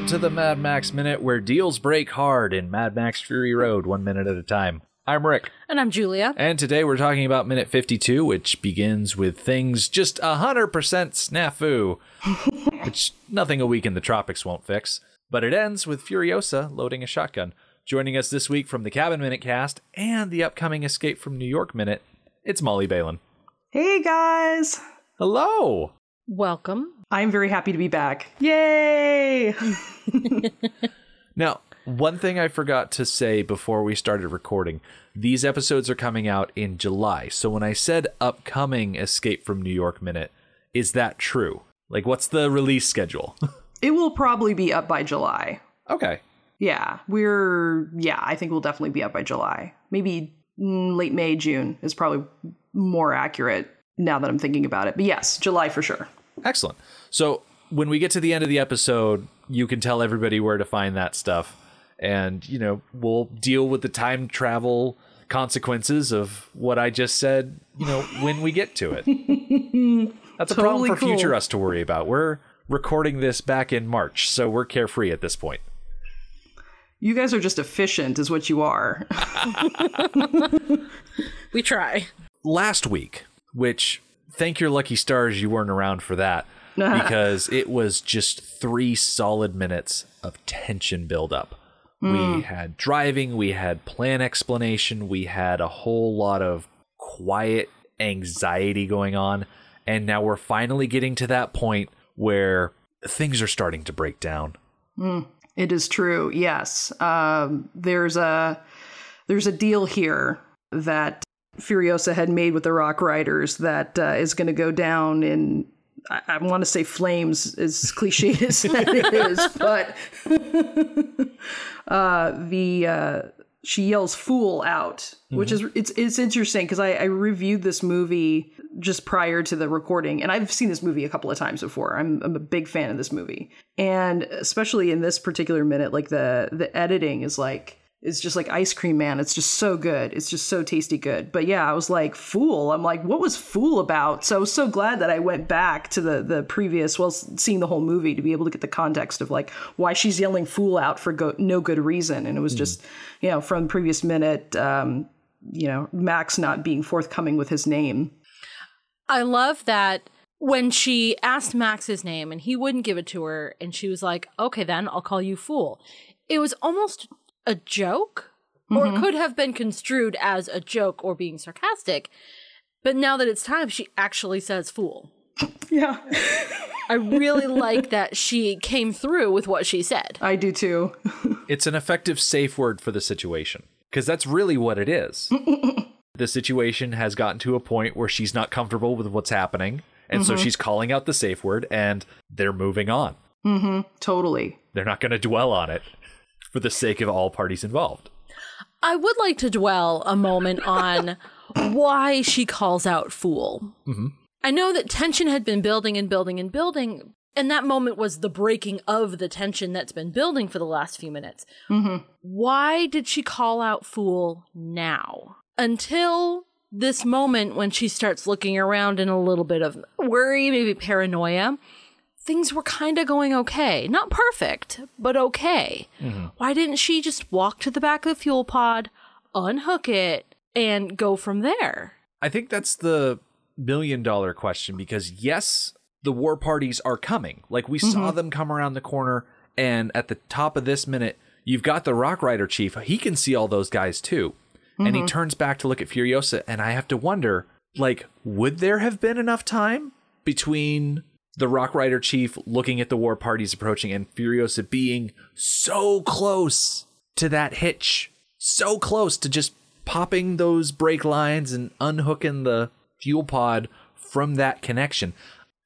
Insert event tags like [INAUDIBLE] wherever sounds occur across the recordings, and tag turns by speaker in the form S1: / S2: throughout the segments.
S1: Welcome to the Mad Max Minute, where deals break hard in Mad Max Fury Road, one minute at a time. I'm Rick,
S2: And I'm Julia.
S1: and today we're talking about minute 52, which begins with things just 100% snafu, [LAUGHS] which nothing a week in the tropics won't fix. But it ends with Furiosa loading a shotgun. Joining us this week from the Cabin Minute cast and the upcoming Escape from New York Minute, it's Molly Balin.
S3: Hey guys!
S1: Hello!
S2: Welcome.
S3: I'm very happy to be back. Yay! [LAUGHS]
S1: Now, one thing I forgot to say before we started recording these episodes are coming out in July. So when I said upcoming Escape from New York Minute, is that true? Like, what's the release schedule? [LAUGHS]
S3: it will probably be up by July.
S1: okay.
S3: Yeah, we're, yeah, I think we'll definitely be up by July. Maybe mm, late May, June is probably more accurate now that I'm thinking about it. But yes, July for sure.
S1: Excellent. So when we get to the end of the episode, you can tell everybody where to find that stuff. And, you know, we'll deal with the time travel consequences of what I just said, you know, when we get to it. [LAUGHS] That's a problem
S3: Totally
S1: for future us to worry about. We're recording this back in March, so we're carefree at this point.
S3: You guys are just efficient, is what you are. [LAUGHS]
S2: We try.
S1: Last week, which thank your lucky stars you weren't around for that, [LAUGHS] because it was just three solid minutes of tension buildup. We had driving, we had plan explanation, we had a whole lot of quiet anxiety going on, and now we're finally getting to that point where things are starting to break down.
S3: It is true. Yes. Um, there's a there's a deal here that Furiosa had made with the Rock Riders that uh, is going to go down in. I, I want to say flames, as [LAUGHS] cliche as that is, but [LAUGHS] uh, the uh, she yells "fool" out, which is it's it's interesting because I, I reviewed this movie just prior to the recording, and I've seen this movie a couple of times before. I'm I'm a big fan of this movie, and especially in this particular minute, like the the editing is like it's just like ice cream man. It's just so good. It's just so tasty good. But yeah, I was like fool. I'm like, what was fool about? So I was so glad that I went back to the the previous, well, seeing the whole movie to be able to get the context of like why she's yelling fool out for go- no good reason, and it was just you know from the previous minute. um you know, Max not being forthcoming with his name.
S2: I love that when she asked Max his name and he wouldn't give it to her, and she was like, okay, then I'll call you fool. It was almost a joke, or could have been construed as a joke or being sarcastic. But now that it's time, she actually says fool. [LAUGHS]
S3: Yeah,
S2: I really [LAUGHS] like that she came through with what she said.
S3: I do too. [LAUGHS]
S1: It's an effective safe word for the situation because that's really what it is. the situation has gotten to a point where she's not comfortable with what's happening, and so she's calling out the safe word and they're moving on. Mm-hmm.
S3: Totally.
S1: They're not going to dwell on it for the sake of all parties involved.
S2: I would like to dwell a moment on why she calls out fool. Mm-hmm. I know that tension had been building and building and building, and that moment was the breaking of the tension that's been building for the last few minutes. Mm-hmm. Why did she call out fool now? Until this moment when she starts looking around in a little bit of worry, maybe paranoia, things were kind of going okay. Not perfect, but okay. Mm-hmm. Why didn't she just walk to the back of the fuel pod, unhook it, and go from there?
S1: I think that's the million dollar question because, yes, the war parties are coming. Like, we saw mm-hmm. them come around the corner, and at the top of this minute, you've got the Rock Rider chief. He can see all those guys too. And he mm-hmm. turns back to look at Furiosa, and I have to wonder, like, would there have been enough time between the Rock Rider chief looking at the war parties approaching and Furiosa being so close to that hitch, so close to just popping those brake lines and unhooking the fuel pod from that connection.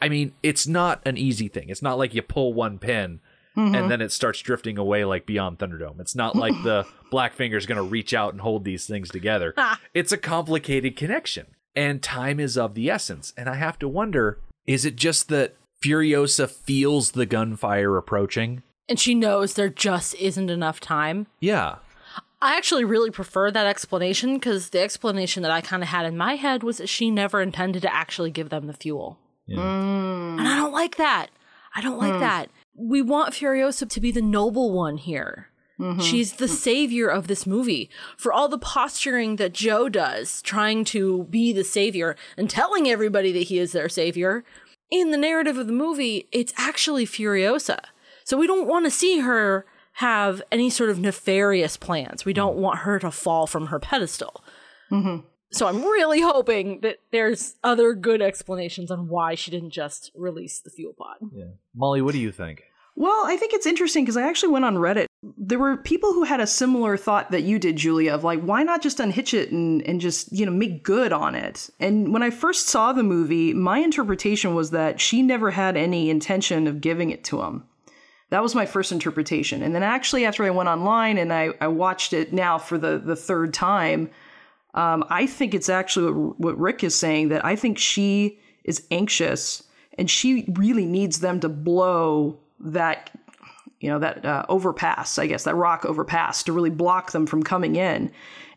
S1: I mean, it's not an easy thing. It's not like you pull one pin and mm-hmm. then it starts drifting away like Beyond Thunderdome. It's not like the [LAUGHS] black finger's going to reach out and hold these things together. it's a complicated connection, and time is of the essence. And I have to wonder is it just that Furiosa feels the gunfire approaching?
S2: And she knows there just isn't enough time.
S1: Yeah.
S2: I actually really prefer that explanation because the explanation that I kind of had in my head was that she never intended to actually give them the fuel.
S1: Yeah. Mm.
S2: And I don't like that. I don't like hmm. that. we want Furiosa to be the noble one here. Mm-hmm. She's the hmm. savior of this movie. For all the posturing that Joe does, trying to be the savior and telling everybody that he is their savior, in the narrative of the movie, it's actually Furiosa. So we don't want to see her have any sort of nefarious plans. We don't want her to fall from her pedestal. Mm-hmm. So I'm really hoping that there's other good explanations on why she didn't just release the fuel pod.
S1: Yeah. Molly, what do you think?
S3: Well, I think it's interesting because I actually went on Reddit. There were people who had a similar thought that you did, Julia, of like, why not just unhitch it and, and just, you know, make good on it? And when I first saw the movie, my interpretation was that she never had any intention of giving it to him. That was my first interpretation. And then actually, after I went online and I, I watched it now for the, the third time, um, I think it's actually what, what Rick is saying that I think she is anxious and she really needs them to blow that you know that uh, overpass i guess that rock overpass to really block them from coming in.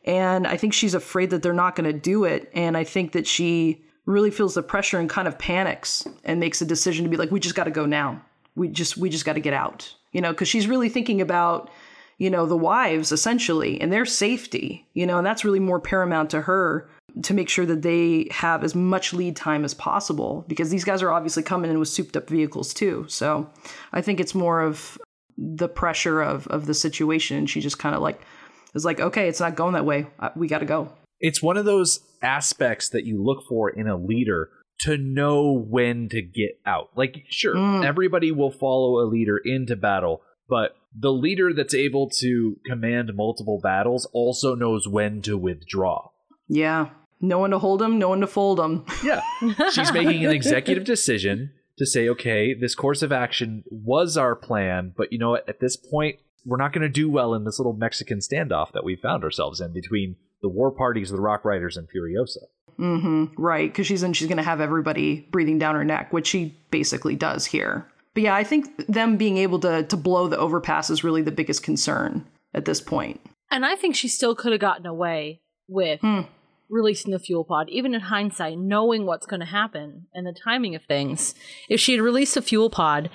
S3: And i think she's afraid that they're not going to do it. And i think that she really feels the pressure and kind of panics and makes a decision to be like we just got to go now. We just we just got to get out. You know because she's really thinking about you know the wives essentially and their safety you know and that's really more paramount to her to make sure that they have as much lead time as possible because these guys are obviously coming in with souped up vehicles too. So I think it's more of the pressure of of the situation. She just kind of like is like, okay, it's not going that way. We got to go.
S1: It's one of those aspects that you look for in a leader to know when to get out. Like, sure, mm. everybody will follow a leader into battle, but the leader that's able to command multiple battles also knows when to withdraw.
S3: Yeah. No one to hold them, no one to fold them.
S1: Yeah. She's making an executive decision to say, okay, this course of action was our plan, but you know what? At this point, we're not going to do well in this little Mexican standoff that we found ourselves in between the war parties, the Rock Riders, and Furiosa. Mm-hmm.
S3: Right, because she's in, she's going to have everybody breathing down her neck, which she basically does here. But yeah, I think them being able to to blow the overpass is really the biggest concern at this point.
S2: And I think she still could have gotten away with releasing the fuel pod, even in hindsight, knowing what's going to happen and the timing of things. If she had released the fuel pod,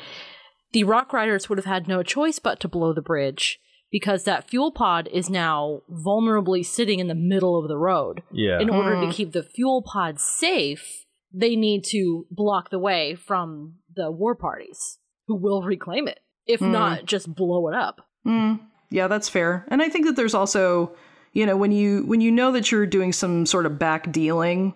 S2: the Rock Riders would have had no choice but to blow the bridge because that fuel pod is now vulnerably sitting in the middle of the road.
S1: Yeah.
S2: In order to mm-hmm. keep the fuel pod safe, they need to block the way from the war parties who will reclaim it, if mm. not just blow it up. Mm.
S3: Yeah, that's fair. And I think that there's also, you know, when you when you know that you're doing some sort of back dealing,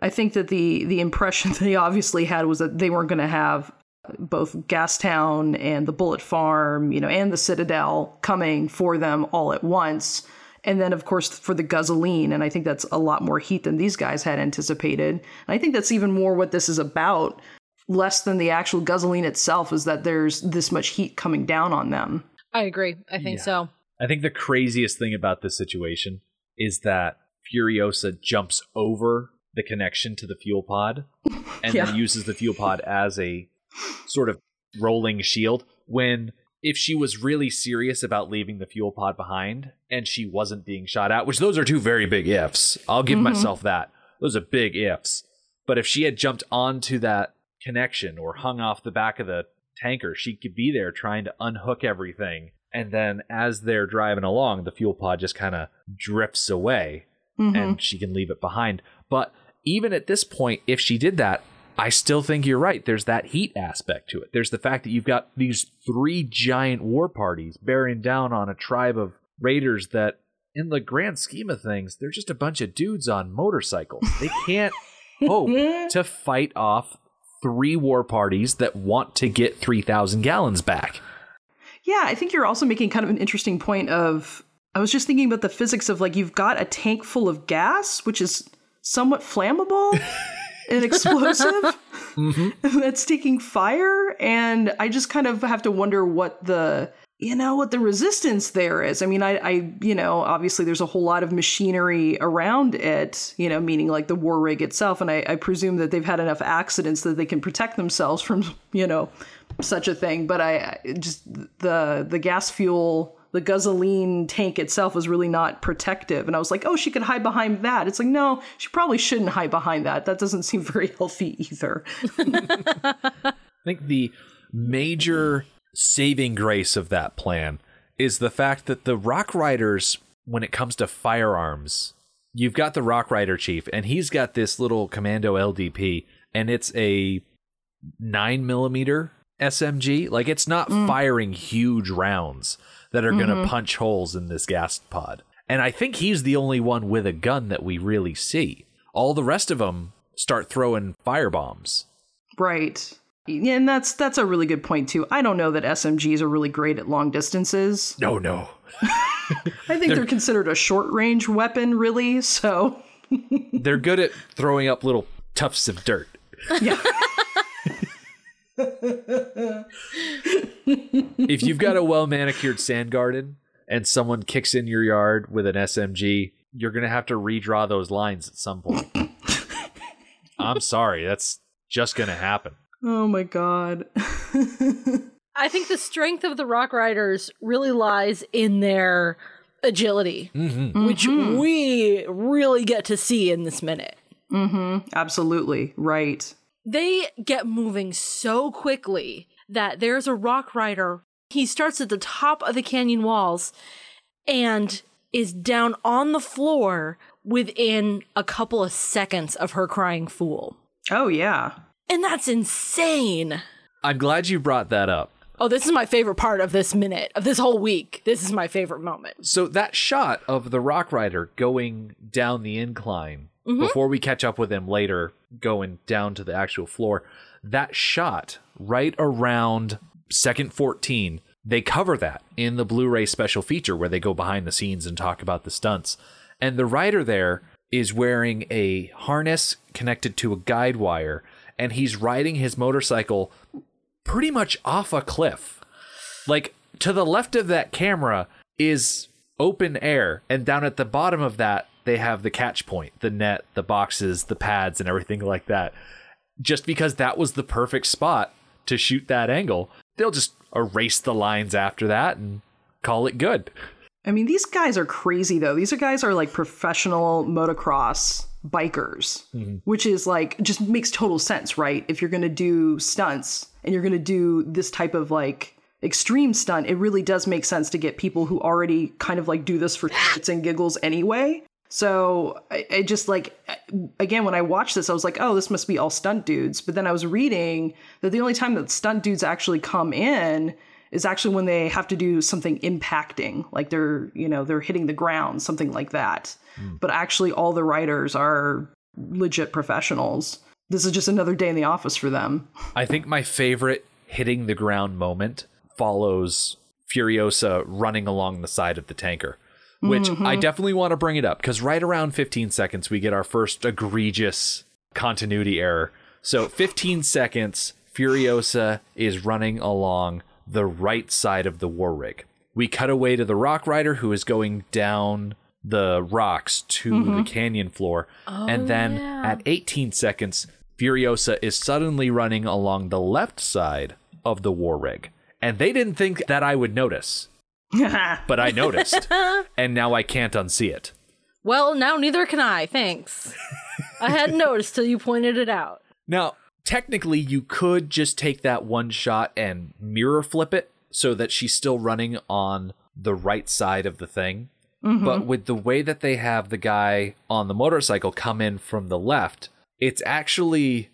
S3: I think that the the impression [LAUGHS] they obviously had was that they weren't going to have both Gastown and the Bullet Farm, you know, and the Citadel coming for them all at once. And then, of course, for the Guzzolene. And I think that's a lot more heat than these guys had anticipated. And I think that's even more what this is about, less than the actual Guzzolene itself, is that there's this much heat coming down on them.
S2: I agree. I think
S1: Yeah.
S2: so.
S1: I think the craziest thing about this situation is that Furiosa jumps over the connection to the fuel pod and
S3: Yeah.
S1: then uses the fuel pod as a sort of rolling shield when if she was really serious about leaving the fuel pod behind and she wasn't being shot at, which those are two very big ifs. I'll give mm-hmm. myself that. Those are big ifs. But if she had jumped onto that connection or hung off the back of the tanker, she could be there trying to unhook everything. And then as they're driving along, the fuel pod just kind of drifts away mm-hmm. and she can leave it behind. But even at this point, if she did that, I still think you're right. There's that heat aspect to it. There's the fact that you've got these three giant war parties bearing down on a tribe of raiders that, in the grand scheme of things, they're just a bunch of dudes on motorcycles. They can't [LAUGHS] hope to fight off three war parties that want to get 3,000 gallons back.
S3: Yeah, I think you're also making kind of an interesting point of I was just thinking about the physics of like you've got a tank full of gas, which is somewhat flammable [LAUGHS] and explosive mm-hmm. [LAUGHS] that's taking fire and I just kind of have to wonder what the you know what the resistance there is. I mean, I, I, you know, obviously there's a whole lot of machinery around it, you know, meaning like the war rig itself, and I, I presume that they've had enough accidents that they can protect themselves from, you know, such a thing. But I just the the gas fuel, the gasoline tank itself was really not protective, and I was like, oh, she could hide behind that. It's like, no, she probably shouldn't hide behind that. That doesn't seem very [LAUGHS] healthy either.
S1: I think the major saving grace of that plan is the fact that the Rock Riders, when it comes to firearms, you've got the Rock Rider chief, and he's got this little Commando LDP, and it's a nine millimeter SMG. Like it's not mm. firing huge rounds that are going to mm-hmm. punch holes in this gas pod. And I think he's the only one with a gun that we really see. All the rest of them start throwing fire bombs.
S3: Right. Yeah, and that's that's a really good point too. I don't know that SMGs are really great at long distances.
S1: No, no. [LAUGHS]
S3: I think they're, considered a short range weapon, really. So
S1: They're good at throwing up little tufts of dirt. [LAUGHS]
S3: yeah, [LAUGHS]
S1: If you've got a well manicured sand garden and someone kicks in your yard with an SMG, you're going to have to redraw those lines at some point. [LAUGHS] I'm sorry, that's just going to happen.
S3: oh my god. [LAUGHS]
S2: I think the strength of the Rock Riders really lies in their agility, mm-hmm. which mm-hmm. we really get to see in this minute. Mm-hmm.
S3: Absolutely right.
S2: They get moving so quickly that there's a Rock Rider. He starts at the top of the canyon walls and is down on the floor within a couple of seconds of her crying fool.
S3: Oh yeah.
S2: And that's insane.
S1: I'm glad you brought that up.
S2: Oh, this is my favorite part of this minute, of this whole week. This is my favorite moment.
S1: So that shot of the Rock Rider going down the incline mm-hmm. before we catch up with him later, going down to the actual floor, that shot right around second 14, they cover that in the Blu ray special feature where they go behind the scenes and talk about the stunts. And the rider there is wearing a harness connected to a guide wire, and he's riding his motorcycle pretty much off a cliff. Like to the left of that camera is open air, and down at the bottom of that, they have the catch point, the net, the boxes, the pads, and everything like that. Just because that was the perfect spot to shoot that angle, they'll just erase the lines after that and call it good.
S3: I mean, these guys are crazy though. These are guys are like professional motocross bikers, mm-hmm. which is like just makes total sense, right? If you're going to do stunts and you're going to do this type of like extreme stunt, it really does make sense to get people who already kind of like do this for shits and giggles anyway. So I, I just like again when I watched this, I was like, oh, this must be all stunt dudes. But then I was reading that the only time that stunt dudes actually come in is actually when they have to do something impacting, like they're you know they're hitting the ground, something like that. Hmm. But actually, all the writers are legit professionals. This is just another day in the office for them.
S1: I think my favorite hitting the ground moment follows Furiosa running along the side of the tanker, which I mm-hmm. definitely want to bring it up because right around 15 seconds, we get our first egregious continuity error. So, 15 seconds, Furiosa is running along the right side of the war rig. We cut away to the Rock Rider who is going down the rocks to mm-hmm. the canyon floor. Oh, and then at 18 seconds, Furiosa is suddenly running along the left side of the war rig. And they didn't think that I would notice, [LAUGHS] but I noticed. [LAUGHS] and now I can't unsee it.
S2: Well, now neither can I, thanks. [LAUGHS] I hadn't noticed till you pointed it out.
S1: Now, technically, you could just take that one shot and mirror flip it so that she's still running on the right side of the thing. Mm-hmm. But with the way that they have the guy on the motorcycle come in from the left, it's actually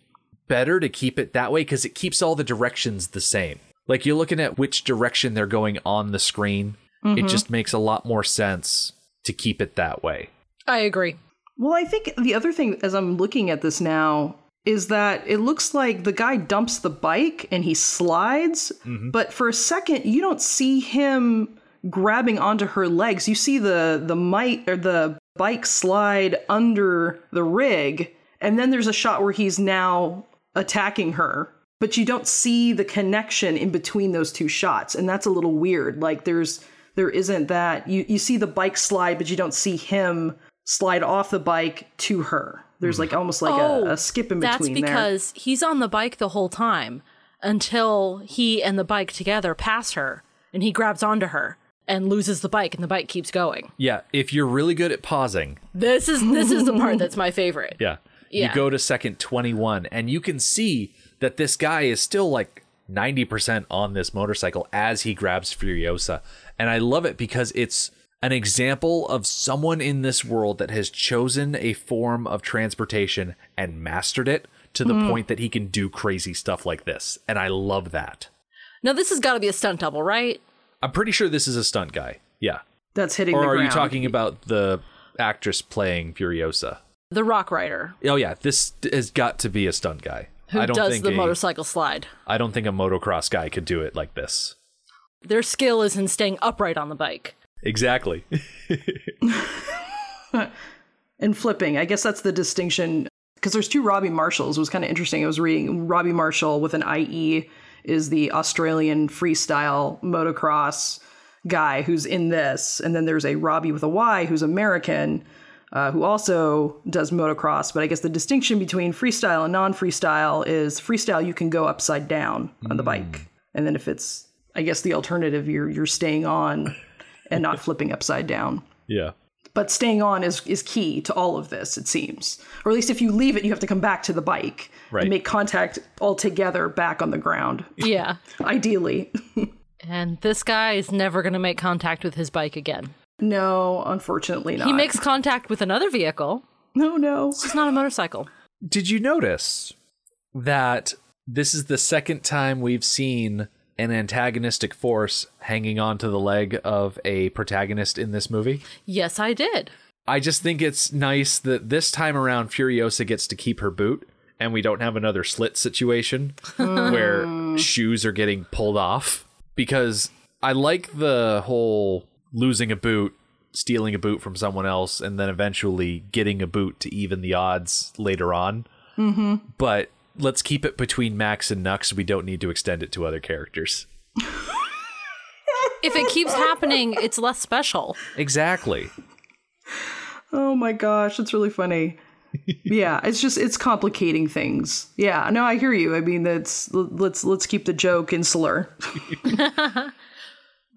S1: better to keep it that way because it keeps all the directions the same. Like you're looking at which direction they're going on the screen. It mm-hmm. just makes a lot more sense to keep it that way.
S2: I agree.
S3: Well, I think the other thing, as I'm looking at this now, is that it looks like the guy dumps the bike and he slides, mm-hmm. but for a second you don't see him grabbing onto her legs. You see the the might or the bike slide under the rig, and then there's a shot where he's now attacking her. But you don't see the connection in between those two shots, and that's a little weird. Like there's there isn't that you you see the bike slide, but you don't see him slide off the bike to her. There's like almost like
S2: Oh,
S3: a, a skip in
S2: That's
S3: between there.
S2: because he's on the bike the whole time until he and the bike together pass her and he grabs onto her and loses the bike and the bike keeps going.
S1: Yeah, if you're really good at pausing,
S2: This is this is the part [LAUGHS] that's my favorite.
S1: yeah,
S2: Yeah.
S1: you go to second 21 and you can see that this guy is still like 90% on this motorcycle as he grabs Furiosa. And I love it because it's an example of someone in this world that has chosen a form of transportation and mastered it to the hmm. point that he can do crazy stuff like this. And I love that.
S2: Now this has got to be a stunt double, right?
S1: I'm pretty sure this is a stunt guy. Yeah.
S3: That's hitting
S1: Or
S3: the
S1: are
S3: ground.
S1: you talking about the actress playing Furiosa?
S2: The Rock Rider,
S1: Oh yeah, this has got to be a stunt guy.
S2: Who
S1: I don't
S2: does
S1: think
S2: the
S1: a,
S2: motorcycle slide.
S1: I don't think a motocross guy could do it like this.
S2: Their skill is in staying upright on the bike.
S1: Exactly. [LAUGHS]
S3: and flipping. I guess that's the distinction because there's two Robbie Marshalls. It was kind of interesting. I was reading Robbie Marshall with an IE is the Australian freestyle motocross guy who's in this, and then there's a Robbie with a Y who's American. Uh, who also does motocross, but I guess the distinction between freestyle and non-freestyle is freestyle you can go upside down on the bike, and then if it's, I guess the alternative you're you're staying on and not flipping upside down
S1: yeah.
S3: but staying on is is key to all of this it seems or at least if you leave it you have to come back to the bike
S1: Right.
S3: and make contact all together back on the ground
S2: Yeah. [LAUGHS]
S3: ideally [LAUGHS]
S2: and this guy is never going to make contact with his bike again.
S3: No unfortunately not
S2: He makes contact with another vehicle. [LAUGHS]
S3: no no
S2: It's not a motorcycle.
S1: Did you notice that this is the second time we've seen an antagonistic force hanging onto the leg of a protagonist in this movie?
S2: Yes, I did.
S1: I just think it's nice that this time around Furiosa gets to keep her boot and we don't have another slit situation hmm. where shoes are getting pulled off because I like the whole losing a boot, stealing a boot from someone else and then eventually getting a boot to even the odds later on. Mm-hmm. But let's keep it between Max and Nux. We don't need to extend it to other characters.
S2: If it keeps happening, it's less special.
S1: Exactly.
S3: oh my gosh that's really funny [LAUGHS] yeah it's just it's complicating things yeah no i hear you i mean that's let's let's keep the joke insular [LAUGHS]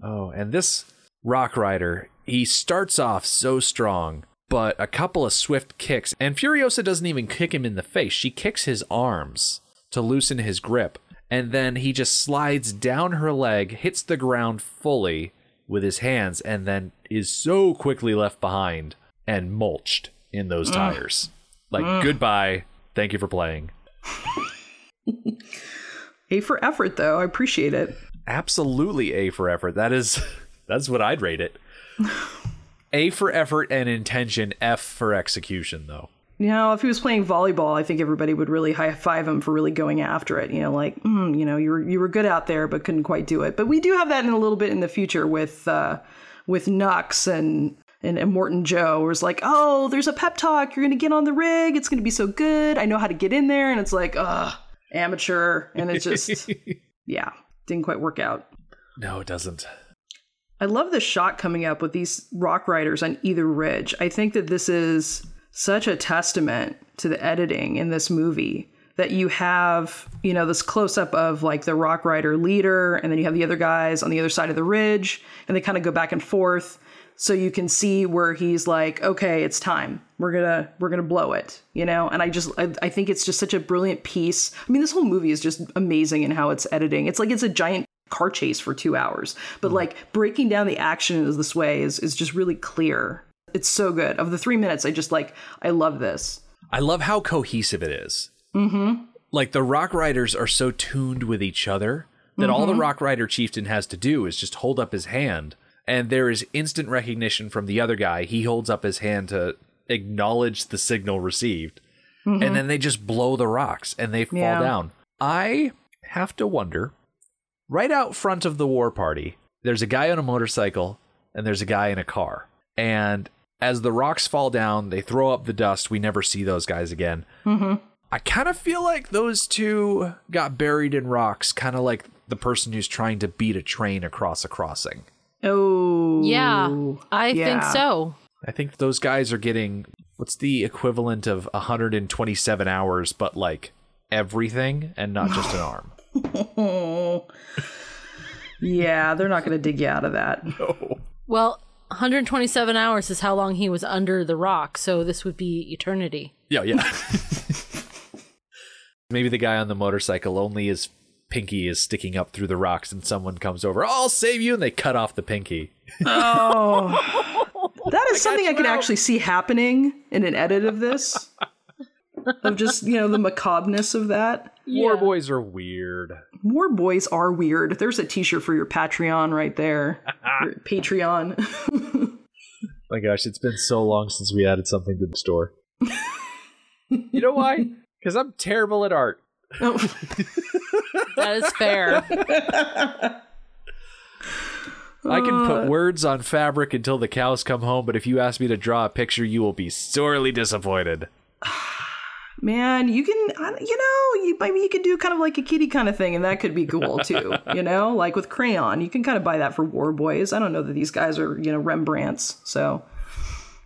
S1: Oh, and this Rock Rider, he starts off so strong, but a couple of swift kicks, and Furiosa doesn't even kick him in the face. She kicks his arms to loosen his grip, and then he just slides down her leg, hits the ground fully with his hands, and then is so quickly left behind and mulched in those tires. Like, goodbye. Thank you for playing. [LAUGHS]
S3: a for effort though i appreciate it
S1: absolutely A for effort. That is that's what I'd rate it. A for effort and intention, F for execution though.
S3: You know, if he was playing volleyball, I think everybody would really high five him for really going after it. You know, like, mm, you know, you were you were good out there, but couldn't quite do it. But we do have that in a little bit in the future with uh, with Nux and, and Immortan Joe, where it's like, oh, there's a pep talk. You're gonna get on the rig. It's gonna be so good. I know how to get in there, and it's like, ugh, amateur, and it just, [LAUGHS] yeah, didn't quite work out.
S1: No, it doesn't.
S3: I love the shot coming up with these rock riders on either ridge. I think that this is such a testament to the editing in this movie that you have, you know, this close up of like the rock rider leader, and then you have the other guys on the other side of the ridge, and they kind of go back and forth. So you can see where he's like, okay, it's time. We're gonna we're gonna blow it, you know. And I just I, I think it's just such a brilliant piece. I mean, this whole movie is just amazing in how it's editing. It's like it's a giant car chase for two hours, but hmm. like breaking down the action in this way is is just really clear. It's so good. Of the three minutes, I just like I love this.
S1: I love how cohesive it is. Mm-hmm. Like the Rock Riders are so tuned with each other that all the mm-hmm. Rock Rider chieftain has to do is just hold up his hand, and there is instant recognition from the other guy. He holds up his hand to acknowledge the signal received, and mm-hmm. then they just blow the rocks and they fall
S3: Yeah.
S1: down. I have to wonder. Right out front of the war party, there's a guy on a motorcycle and there's a guy in a car. And as the rocks fall down, they throw up the dust. We never see those guys again. Mm-hmm. I kind of feel like those two got buried in rocks, kind of like the person who's trying to beat a train across a crossing.
S3: Oh,
S2: Yeah, I think so.
S1: I think those guys are getting what's the equivalent of 127 hours, but like everything and not just an arm. [LAUGHS]
S3: Yeah, they're not going to dig you out of that. [LAUGHS] No.
S2: Well, 127 hours is how long he was under the rock, so this would be eternity.
S1: Yeah, yeah. [LAUGHS] Maybe the guy on the motorcycle only is pinky is sticking up through the rocks and someone comes over, I'll save you, and they cut off the pinky.
S3: Oh, [LAUGHS] that is something I could actually see happening in an edit of this. of just you know the macabreness of that.
S1: War boys are weird.
S3: War boys are weird. There's a T-shirt for your Patreon right there. [LAUGHS] Your Patreon. [LAUGHS]
S1: My gosh, it's been so long since we added something to the store. you know why? [LAUGHS] Because I'm terrible at art.
S3: Oh.
S2: That is fair.
S1: I can
S3: Uh.
S1: put words on fabric until the cows come home, but if you ask me to draw a picture, you will be sorely disappointed. [SIGHS] [SIGHS] [SIGHS]
S3: Man, you can, you know, you maybe you could do kind of like a kitty kind of thing, and that could be cool too. [LAUGHS] you know, like with crayon, you can kind of buy that for war boys. I don't know that these guys are, you know, Rembrandts. So,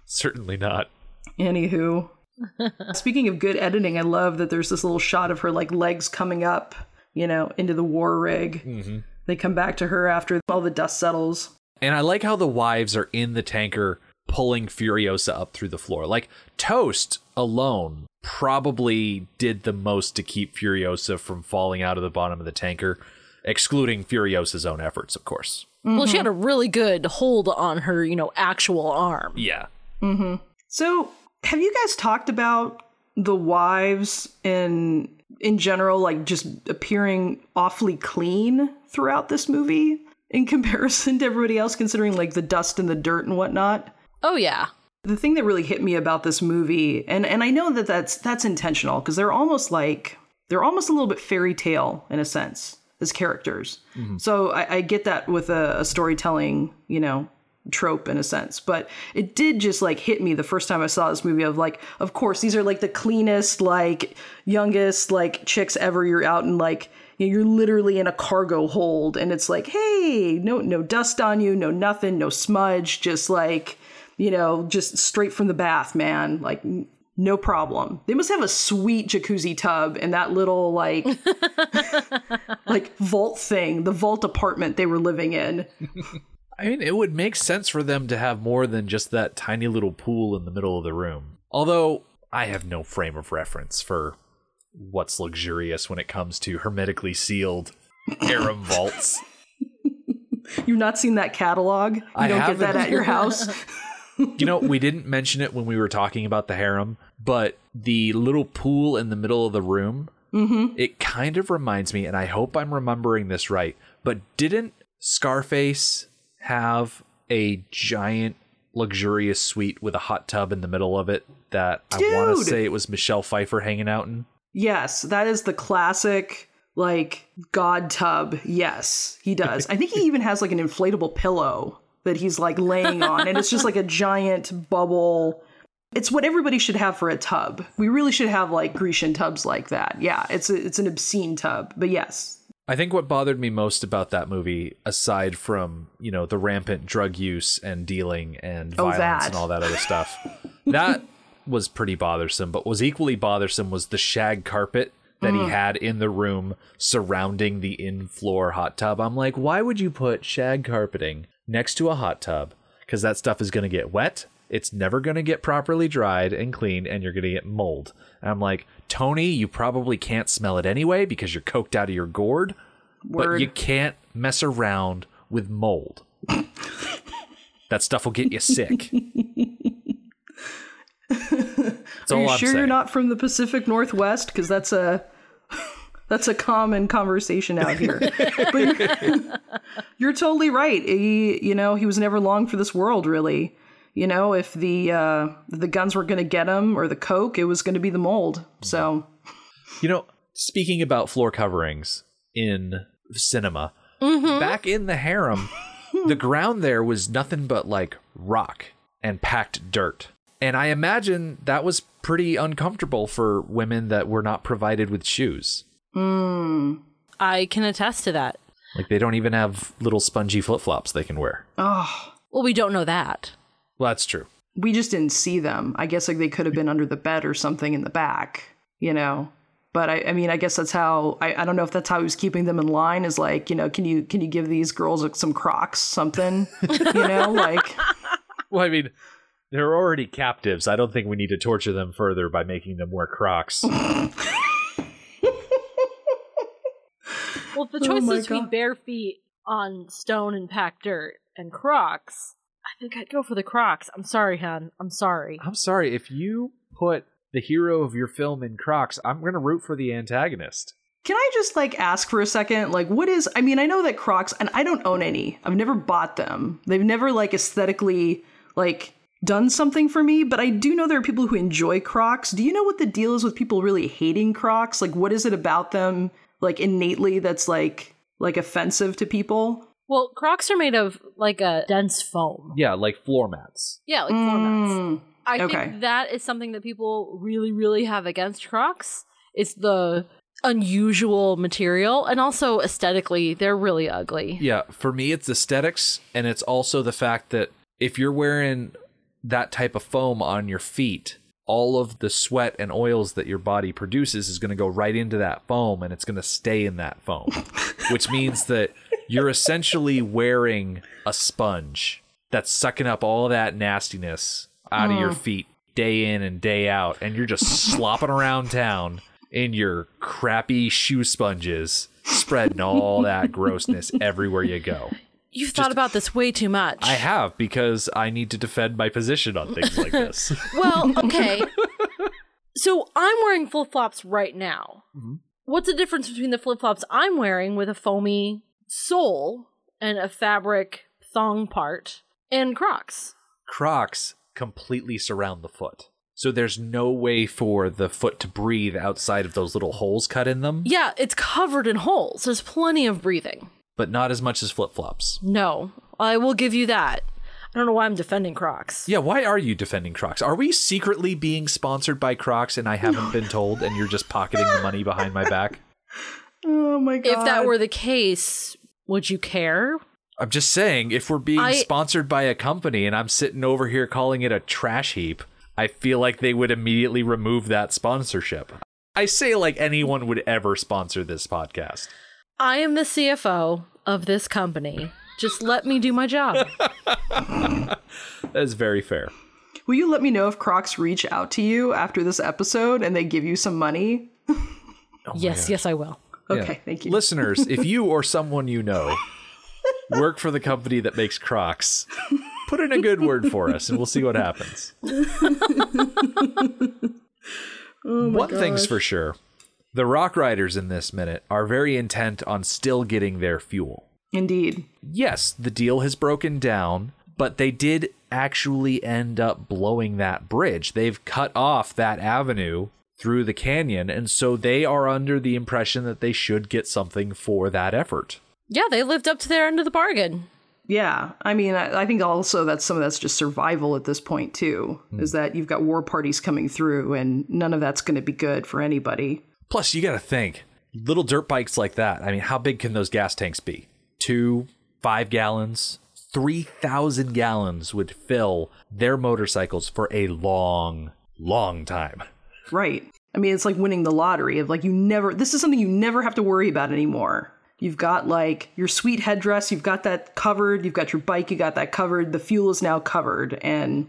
S1: Certainly not.
S3: anywho, [LAUGHS] speaking of good editing, I love that there's this little shot of her like legs coming up, you know, into the war rig. Mm-hmm. They come back to her after all the dust settles.
S1: And I like how the wives are in the tanker pulling Furiosa up through the floor. Like Toast alone probably did the most to keep Furiosa from falling out of the bottom of the tanker, excluding Furiosa's own efforts, of course.
S2: Well, she mm-hmm. had a really good hold on her, you know, actual arm.
S1: Yeah. Mm-hmm.
S3: So, have you guys talked about the wives and in general, like just appearing awfully clean throughout this movie in [LAUGHS] comparison to everybody else, considering like the dust and the dirt and whatnot?
S2: Oh yeah.
S3: The thing that really hit me about this movie, and and I know that that's that's intentional because they're almost like they're almost a little bit fairy tale in a sense as characters. Mm-hmm. So I, I get that with a, a storytelling, you know, trope in a sense, but it did just like hit me the first time I saw this movie of like, of course these are like the cleanest, like youngest, like chicks ever. You're out and like you know, you're literally in a cargo hold, and it's like, hey, no no dust on you, no nothing, no smudge, just like you know, just straight from the bath, man. Like, no problem. They must have a sweet jacuzzi tub in that little like, [LAUGHS] like vault thing, the vault apartment they were living in.
S1: I mean, it would make sense for them to have more than just that tiny little pool in the middle of the room. Although, I have no frame of reference for what's luxurious when it comes to hermetically sealed [LAUGHS] harem vaults.
S3: You've not seen that catalog? You
S1: I
S3: don't get that at your house? [LAUGHS]
S1: You know, we didn't mention it when we were talking about the harem, but the little pool in the middle of the room, mm-hmm. it kind of reminds me, and I hope I'm remembering this right, but didn't Scarface have a giant, luxurious suite with a hot tub in the middle of it that I want to say it was Michelle Pfeiffer hanging out in?
S3: yes, that is the classic like god tub. Yes, he does. I think he [LAUGHS] even has like an inflatable pillow that he's like laying on, and it's just like a giant bubble. It's what everybody should have for a tub. We really should have like Grecian tubs like that. Yeah, it's a, it's an obscene tub, but yes,
S1: I think what bothered me most about that movie, aside from, you know, the rampant drug use and dealing and
S3: Oh,
S1: violence
S3: that.
S1: and all that other stuff, that was pretty bothersome. But what was equally bothersome was the shag carpet that he mm. had in the room surrounding the in floor hot tub. I'm like, why would you put shag carpeting next to a hot tub? Because that stuff is going to get wet. It's never going to get properly dried and cleaned, and you're going to get mold. And I'm like, Tony, you probably can't smell it anyway because you're coked out of your gourd but you can't mess around with mold. that stuff will get you sick. [LAUGHS] That's
S3: Are you
S1: I'm
S3: sure
S1: saying.
S3: you're not from the Pacific Northwest? Because that's a that's a common conversation out here. but you're, [LAUGHS] you're totally right. He, you know, he was never long for this world, really. You know, if the uh, the guns were going to get him or the coke, it was going to be the mold. So
S1: You know, speaking about floor coverings in cinema, back in the harem, [LAUGHS] the ground there was nothing but like rock and packed dirt. And I imagine that was pretty uncomfortable for women that were not provided with shoes. Hmm.
S2: I can attest to that.
S1: Like they don't even have little spongy flip flops they can wear.
S3: oh,
S2: Well, we don't know that.
S1: Well, that's true.
S3: we just didn't see them. I guess like they could have been under the bed or something in the back. You know. But I, I mean, I guess that's how I, I don't know if that's how he was keeping them in line. Is like, you know, can you can you give these girls like, some Crocs, something, [LAUGHS] you know, like
S1: Well, I mean, they're already captives. I don't think we need to torture them further by making them wear Crocs. [LAUGHS]
S2: Well, Well, the choice [LAUGHS] oh
S3: my
S2: is between
S3: God.
S2: bare feet on stone and packed dirt and Crocs, I think I'd go for the Crocs. I'm sorry, hon. I'm sorry.
S1: I'm sorry if you put the hero of your film in Crocs. I'm going to root for the antagonist.
S3: Can I just like ask for a second? Like, what is? I mean, I know that Crocs, and I don't own any. I've never bought them. They've never like aesthetically like done something for me. But I do know there are people who enjoy Crocs. Do you know what the deal is with people really hating Crocs? Like, what is it about them, like innately, that's like like offensive to people?
S2: Well, Crocs are made of like a dense foam.
S1: Yeah, like floor mats.
S2: Yeah, like floor mats.
S3: Mm,
S2: I
S3: okay.
S2: think that is something that people really, really have against Crocs. It's the unusual material, and also aesthetically, they're really ugly.
S1: Yeah, for me, it's aesthetics, and it's also the fact that if you're wearing that type of foam on your feet, all of the sweat and oils that your body produces is going to go right into that foam and it's going to stay in that foam, [LAUGHS] which means that you're essentially wearing a sponge that's sucking up all that nastiness out of your mm. feet day in and day out, and you're just [LAUGHS] slopping around town in your crappy shoe sponges, spreading all that grossness everywhere you go.
S2: You've thought about this way too much.
S1: I have because I need to defend my position on things like [LAUGHS] this.
S2: Well, okay. [LAUGHS] so I'm wearing flip flops right now.
S1: Mm-hmm.
S2: What's the difference between the flip flops I'm wearing with a foamy sole and a fabric thong part and Crocs?
S1: Crocs completely surround the foot. So there's no way for the foot to breathe outside of those little holes cut in them,
S2: Yeah, it's covered in holes. There's plenty of breathing.
S1: But not as much as flip flops.
S2: No, I will give you that. I don't know why I'm defending Crocs.
S1: Yeah, why are you defending Crocs? Are we secretly being sponsored by Crocs and I haven't been told and you're just pocketing the money behind my back? [LAUGHS]
S3: Oh my god!
S2: If that were the case, would you care?
S1: I'm just saying, if we're being
S2: I-
S1: sponsored by a company and I'm sitting over here calling it a trash heap, I feel like they would immediately remove that sponsorship. I say like anyone would ever sponsor this podcast.
S2: I am the CFO of this company. Just let me do my job. [LAUGHS]
S1: That is very fair.
S3: will you let me know if Crocs reach out to you after this episode and they give you some money? [LAUGHS]
S2: Oh yes, yes, I will.
S3: Okay,
S1: Yeah.
S3: thank you.
S1: Listeners, if you or [LAUGHS] someone you know work for the company that makes Crocs, put in a good word for us and we'll see what happens. One thing's for oh sure the Rock Riders in this minute are very intent on still getting their fuel.
S3: Indeed.
S1: Yes, the deal has broken down, but they did actually end up blowing that bridge. They've cut off that avenue through the canyon, and so they are under the impression that they should get something for that effort.
S2: Yeah, they lived up to their end of the bargain.
S3: Yeah, I mean, I, I think also that some of that's just survival at this point too. Is hmm. that you've got war parties coming through, and none of that's going to be good for anybody.
S1: Plus, you got to think little dirt bikes like that. I mean, how big can those gas tanks be? Two, five gallons, 3,000 gallons would fill their motorcycles for a long, long time.
S3: Right. I mean, it's like winning the lottery of like you never. This is something you never have to worry about anymore. You've got like your sweet headdress. You've got that covered. You've got your bike. You got that covered. The fuel is now covered, and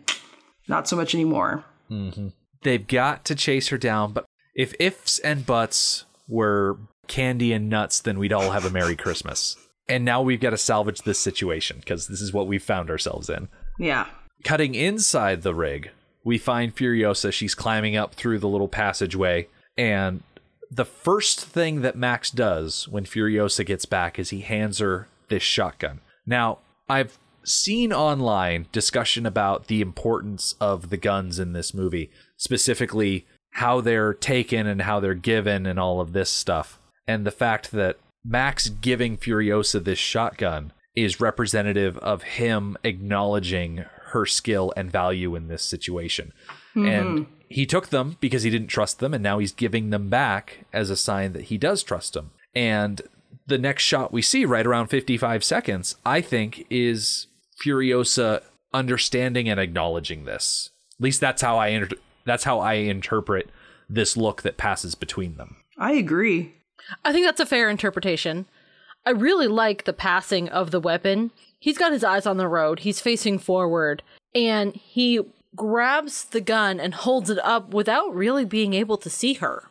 S3: not so much anymore. Mm-hmm.
S1: They've got to chase her down, but if ifs and buts were candy and nuts, then we'd all have a Merry Christmas. And now we've got to salvage this situation because this is what we've found ourselves in.
S3: Yeah.
S1: Cutting inside the rig, we find Furiosa. She's climbing up through the little passageway. And the first thing that Max does when Furiosa gets back is he hands her this shotgun. Now, I've seen online discussion about the importance of the guns in this movie, specifically how they're taken and how they're given and all of this stuff. And the fact that Max giving Furiosa this shotgun is representative of him acknowledging her skill and value in this situation. And mm-hmm. he took them because he didn't trust them, and now he's giving them back as a sign that he does trust them. And the next shot we see, right around 55 seconds, I think is Furiosa understanding and acknowledging this. At least that's how I inter- that's how I interpret this look that passes between them.
S3: I agree.
S2: I think that's a fair interpretation. I really like the passing of the weapon. He's got his eyes on the road, he's facing forward, and he grabs the gun and holds it up without really being able to see her.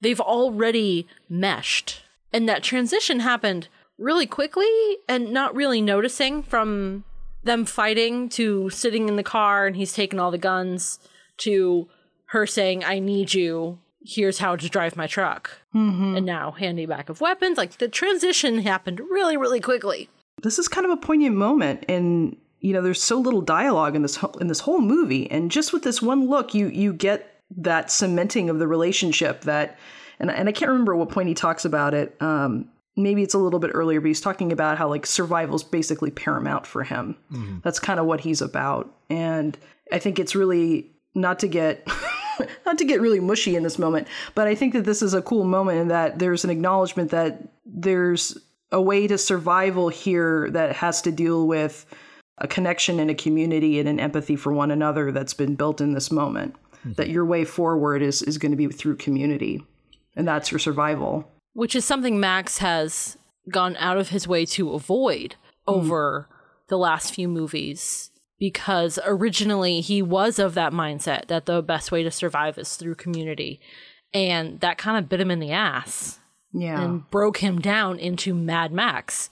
S2: They've already meshed. And that transition happened really quickly and not really noticing from them fighting to sitting in the car and he's taking all the guns to her saying, I need you. Here's how to drive my truck.
S3: Mm-hmm.
S2: And now handing back of weapons. Like the transition happened really, really quickly.
S3: This is kind of a poignant moment and you know there's so little dialogue in this in this whole movie and just with this one look you you get that cementing of the relationship that and, and I can't remember what point he talks about it um, maybe it's a little bit earlier, but he's talking about how like survival is basically paramount for him. Mm-hmm. That's kind of what he's about. And I think it's really not to get [LAUGHS] not to get really mushy in this moment, but I think that this is a cool moment in that there's an acknowledgement that there's a way to survival here that has to deal with a connection and a community and an empathy for one another that's been built in this moment. Mm-hmm. That your way forward is is going to be through community. And that's your survival
S2: which is something Max has gone out of his way to avoid mm. over the last few movies because originally he was of that mindset that the best way to survive is through community. And that kind of bit him in the ass
S3: yeah.
S2: and broke him down into mad max.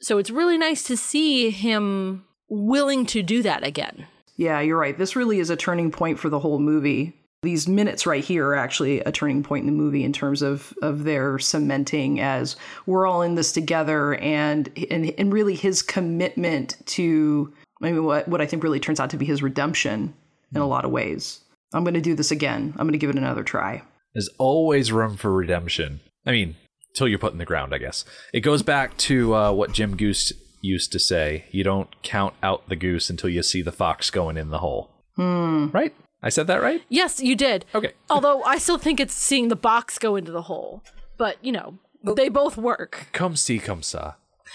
S2: So it's really nice to see him willing to do that again.
S3: Yeah you're right. This really is a turning point for the whole movie. These minutes right here are actually a turning point in the movie in terms of of their cementing as we're all in this together and and, and really his commitment to I mean what what I think really turns out to be his redemption in a lot of ways. I'm going to do this again. I'm going to give it another try.
S1: There's always room for redemption. I mean, till you're put in the ground, I guess. It goes back to uh, what Jim Goose used to say. You don't count out the goose until you see the fox going in the hole.
S3: Hmm.
S1: Right? I said that right?
S2: Yes, you did.
S1: Okay.
S2: Although I still think it's seeing the box go into the hole. But, you know, they both work.
S1: Come see, come saw. [LAUGHS]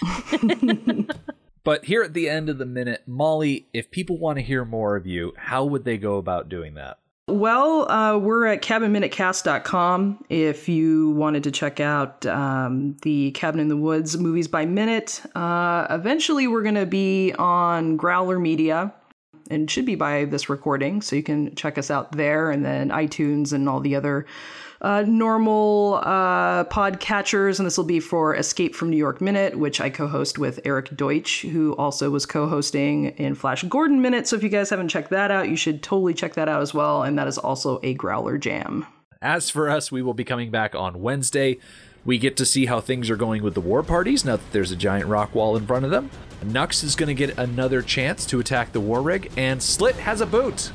S1: but here at the end of the minute, Molly, if people want to hear more of you, how would they go about doing that?
S3: Well, uh, we're at cabinminutecast.com if you wanted to check out um, the Cabin in the Woods movies by minute. Uh, eventually, we're going to be on Growler Media and should be by this recording. So you can check us out there and then iTunes and all the other uh, normal uh, podcatchers. And this will be for Escape from New York Minute, which I co host with Eric Deutsch, who also was co hosting in Flash Gordon Minute. So if you guys haven't checked that out, you should totally check that out as well. And that is also a Growler Jam.
S1: As for us, we will be coming back on Wednesday. We get to see how things are going with the war parties now that there's a giant rock wall in front of them. Nux is going to get another chance to attack the war rig, and Slit has a boot.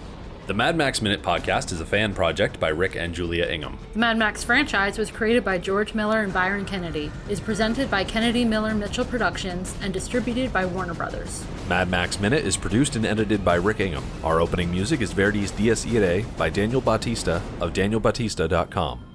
S4: The Mad Max Minute podcast is a fan project by Rick and Julia Ingham.
S2: The Mad Max franchise was created by George Miller and Byron Kennedy, is presented by Kennedy Miller Mitchell Productions, and distributed by Warner Brothers.
S4: Mad Max Minute is produced and edited by Rick Ingham. Our opening music is Verdi's Dies Irae by Daniel Batista of danielbatista.com.